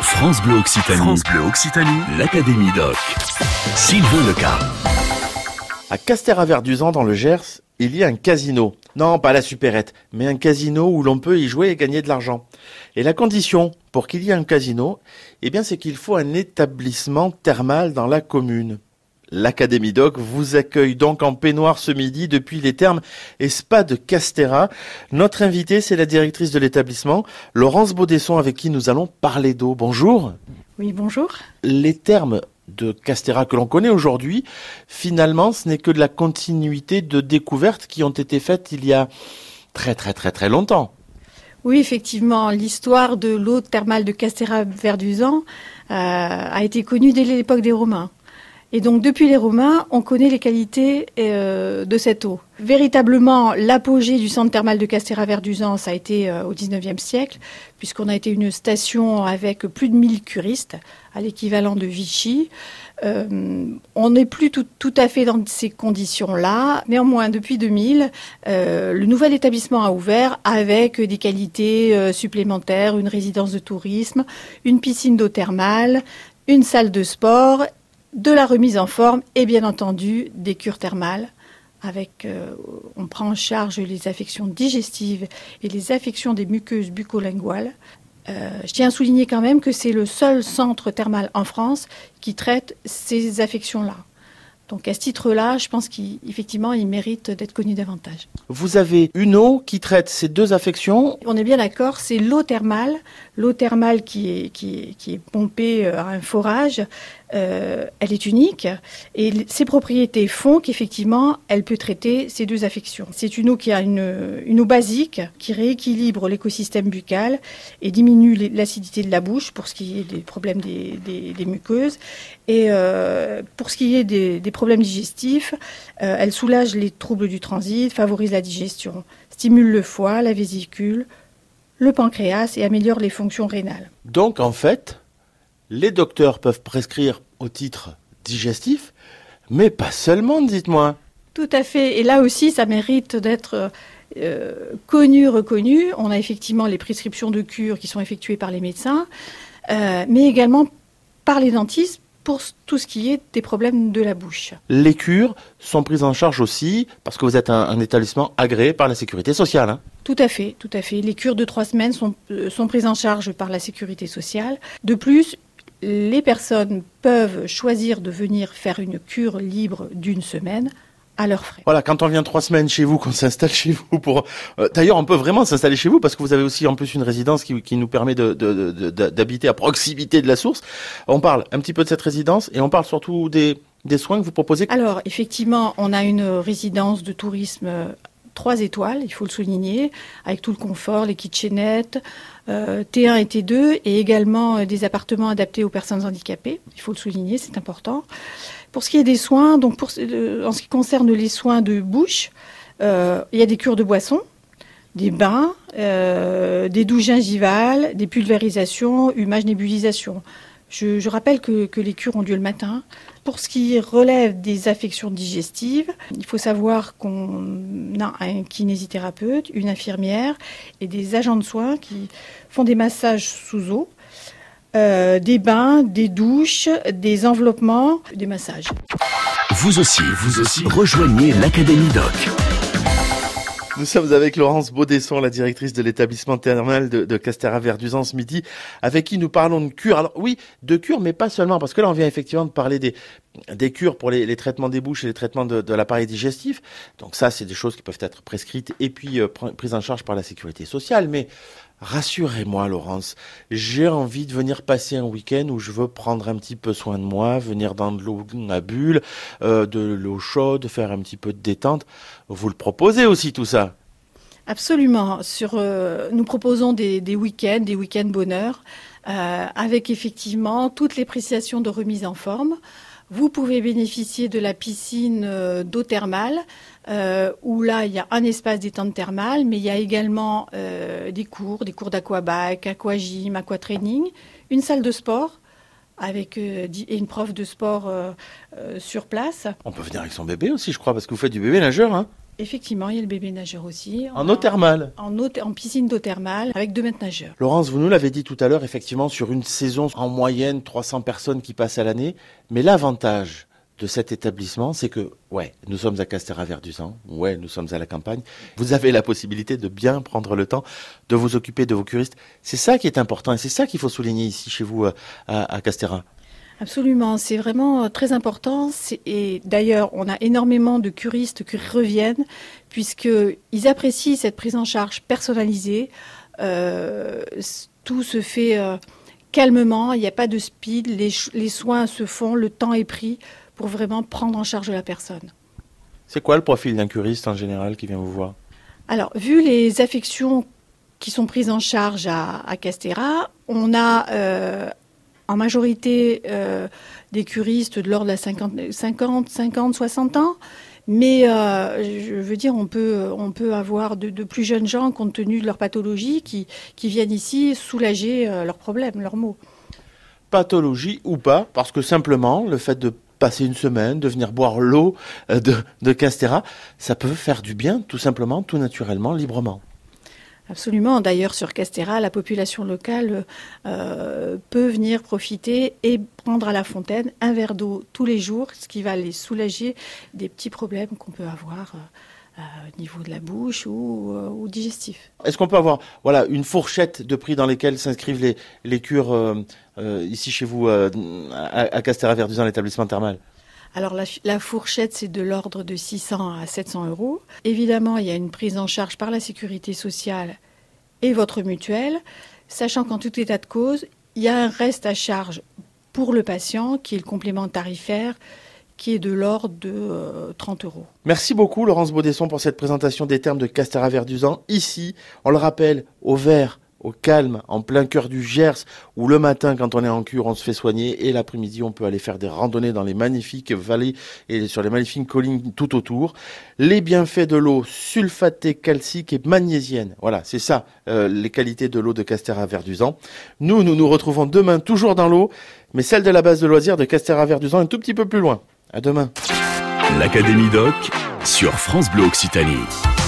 France Bleu Occitanie. France Bleu Occitanie. L'Académie Doc. Sylvain Leca. À Castéra-Verduzan, dans le Gers, il y a un casino. Non, pas la supérette, mais un casino où l'on peut y jouer et gagner de l'argent. Et la condition pour qu'il y ait un casino, eh bien, c'est qu'il faut un établissement thermal dans la commune. L'Académie Doc vous accueille donc en peignoir ce midi depuis les thermes et spa de Castéra. Notre invitée, c'est la directrice de l'établissement, Laurence Baudesson, avec qui nous allons parler d'eau. Bonjour. Oui, bonjour. Les termes de Castéra que l'on connaît aujourd'hui, finalement, ce n'est que de la continuité de découvertes qui ont été faites il y a très très très très longtemps. Oui, effectivement, l'histoire de l'eau thermale de Castéra-Verduzan euh, a été connue dès l'époque des Romains. Et donc depuis les Romains, on connaît les qualités euh, de cette eau. Véritablement, l'apogée du centre thermal de Castéra-Verduzan, ça a été euh, au XIXe siècle, puisqu'on a été une station avec plus de 1000 curistes, à l'équivalent de Vichy. Euh, on n'est plus tout, à fait dans ces conditions-là. Néanmoins, depuis 2000, euh, le nouvel établissement a ouvert avec des qualités supplémentaires, une résidence de tourisme, une piscine d'eau thermale, une salle de sport de la remise en forme et bien entendu des cures thermales. Avec, euh, on prend en charge les affections digestives et les affections des muqueuses bucolinguales. Euh, je tiens à souligner quand même que c'est le seul centre thermal en France qui traite ces affections-là. Donc à ce titre-là, je pense qu'effectivement, il mérite d'être connu davantage. Vous avez une eau qui traite ces deux affections On est bien d'accord, c'est l'eau thermale, l'eau thermale qui est, qui, qui est pompée euh, à un forage, euh, elle est unique et ses propriétés font qu'effectivement, elle peut traiter ces deux affections. C'est une eau qui a une, eau basique qui rééquilibre l'écosystème buccal et diminue l'acidité de la bouche pour ce qui est des problèmes des, muqueuses. Et euh, pour ce qui est des, des problèmes digestifs, euh, elle soulage les troubles du transit, favorise la digestion, stimule le foie, la vésicule, le pancréas et améliore les fonctions rénales. Donc en fait, les docteurs peuvent prescrire au titre digestif, mais pas seulement, dites-moi. Tout à fait. Et là aussi, ça mérite d'être euh, connu, reconnu. On a effectivement les prescriptions de cure qui sont effectuées par les médecins, euh, mais également par les dentistes pour tout ce qui est des problèmes de la bouche. Les cures sont prises en charge aussi parce que vous êtes un, un établissement agréé par la sécurité sociale. Hein tout à fait, tout à fait. Les cures de trois semaines sont, euh, sont prises en charge par la sécurité sociale. De plus, les personnes peuvent choisir de venir faire une cure libre d'une semaine à leurs frais. Voilà, quand on vient trois semaines chez vous, qu'on s'installe chez vous pour. Euh, D'ailleurs, on peut vraiment s'installer chez vous parce que vous avez aussi en plus une résidence qui, qui nous permet d'habiter de, de, de, à proximité de la source. On parle un petit peu de cette résidence et on parle surtout des, des soins que vous proposez. Alors, effectivement, on a une résidence de tourisme trois étoiles, il faut le souligner, avec tout le confort, les kitchenettes, euh, T1 et T2, et également euh, des appartements adaptés aux personnes handicapées. Il faut le souligner, c'est important. Pour ce qui est des soins, donc euh, en ce qui concerne les soins de bouche, il y a des cures de boissons, des bains, des douches gingivales, des pulvérisations, humage nébulisation. Je, rappelle que, que, les cures ont lieu le matin. Pour ce qui relève des affections digestives, il faut savoir qu'on a un kinésithérapeute, une infirmière et des agents de soins qui font des massages sous eau, euh, des bains, des douches, des enveloppements, des massages. Vous aussi, vous aussi, rejoignez l'Académie Doc. Nous sommes avec Laurence Baudesson, la directrice de l'établissement thermal de, de Castéra-Verduzan ce midi, avec qui nous parlons de cure. Alors oui, de cure, mais pas seulement, parce que là on vient effectivement de parler des, des cures pour les, traitements des bouches et les traitements de, l'appareil digestif. Donc ça, c'est des choses qui peuvent être prescrites et puis euh, prises en charge par la sécurité sociale. Mais Rassurez-moi, Laurence, j'ai envie de venir passer un week-end où je veux prendre un petit peu soin de moi, venir dans de l'eau à bulle, euh, de l'eau chaude, faire un petit peu de détente. Vous le proposez aussi tout ça? Absolument. Euh, nous proposons des, week-ends, des week-ends bonheur, avec effectivement toutes les prestations de remise en forme. Vous pouvez bénéficier de la piscine euh, d'eau thermale, euh, où là, il y a un espace détente thermale, mais il y a également euh, des cours, des cours d'aquabac, aquagym, aquatraining, une salle de sport avec une prof de sport sur place. On peut venir avec son bébé aussi, je crois, parce que vous faites du bébé nageur, hein Effectivement, il y a le bébé nageur aussi. En eau thermale en, eau, en piscine d'eau thermale avec deux mètres nageurs. Laurence, vous nous l'avez dit tout à l'heure, effectivement, sur une saison, en moyenne, 300 personnes qui passent à l'année. Mais l'avantage de cet établissement, c'est que, ouais, nous sommes à Castéra-Verduzan, ouais, nous sommes à la campagne. Vous avez la possibilité de bien prendre le temps de vous occuper de vos curistes. C'est ça qui est important et c'est ça qu'il faut souligner ici chez vous euh, à, à Castéra. Absolument, c'est vraiment euh, très important. Et d'ailleurs, on a énormément de curistes qui reviennent puisqu'ils apprécient cette prise en charge personnalisée. Euh, tout se fait euh, calmement, il n'y a pas de speed, les, les, soins se font, le temps est pris pour vraiment prendre en charge la personne. C'est quoi le profil d'un curiste en général qui vient vous voir? Alors, vu les affections qui sont prises en charge à, à Castera, on a euh, en majorité euh, des curistes de l'ordre de la 50, 50, 50, 60 ans. Mais euh, je veux dire, on peut, on peut avoir de, plus jeunes gens, compte tenu de leur pathologie, qui, viennent ici soulager euh, leurs problèmes, leurs maux. Pathologie ou pas, parce que simplement, le fait de passer une semaine, de venir boire l'eau de, de Castera, ça peut faire du bien, tout simplement, tout naturellement, librement. Absolument. D'ailleurs, sur Castera, la population locale euh, peut venir profiter et prendre à la fontaine un verre d'eau tous les jours, ce qui va les soulager des petits problèmes qu'on peut avoir. Euh, au niveau de la bouche ou, euh, digestif. Est-ce qu'on peut avoir voilà, une fourchette de prix dans lesquels s'inscrivent les, cures euh, euh, ici chez vous à, à Castéra-Verduzan, l'établissement thermal? Alors la, fourchette, c'est de l'ordre de 600 à 700 euros. Évidemment, il y a une prise en charge par la sécurité sociale et votre mutuelle, sachant qu'en tout état de cause, il y a un reste à charge pour le patient, qui est le complément tarifaire, qui est de l'ordre de euh, 30 euros. Merci beaucoup Laurence Baudesson pour cette présentation des termes de Castera-Verduzan. Ici, on le rappelle, au vert au calme, en plein cœur du Gers, où le matin, quand on est en cure, on se fait soigner, et l'après-midi, on peut aller faire des randonnées dans les magnifiques vallées et sur les magnifiques collines tout autour. Les bienfaits de l'eau sulfatée, calcique et magnésienne. Voilà, c'est ça, euh, les qualités de l'eau de Castera-Verduzan. Nous, nous nous retrouvons demain toujours dans l'eau, mais celle de la base de loisirs de Castera-Verduzan un tout petit peu plus loin. À demain. L'Académie Doc sur France Bleu Occitanie.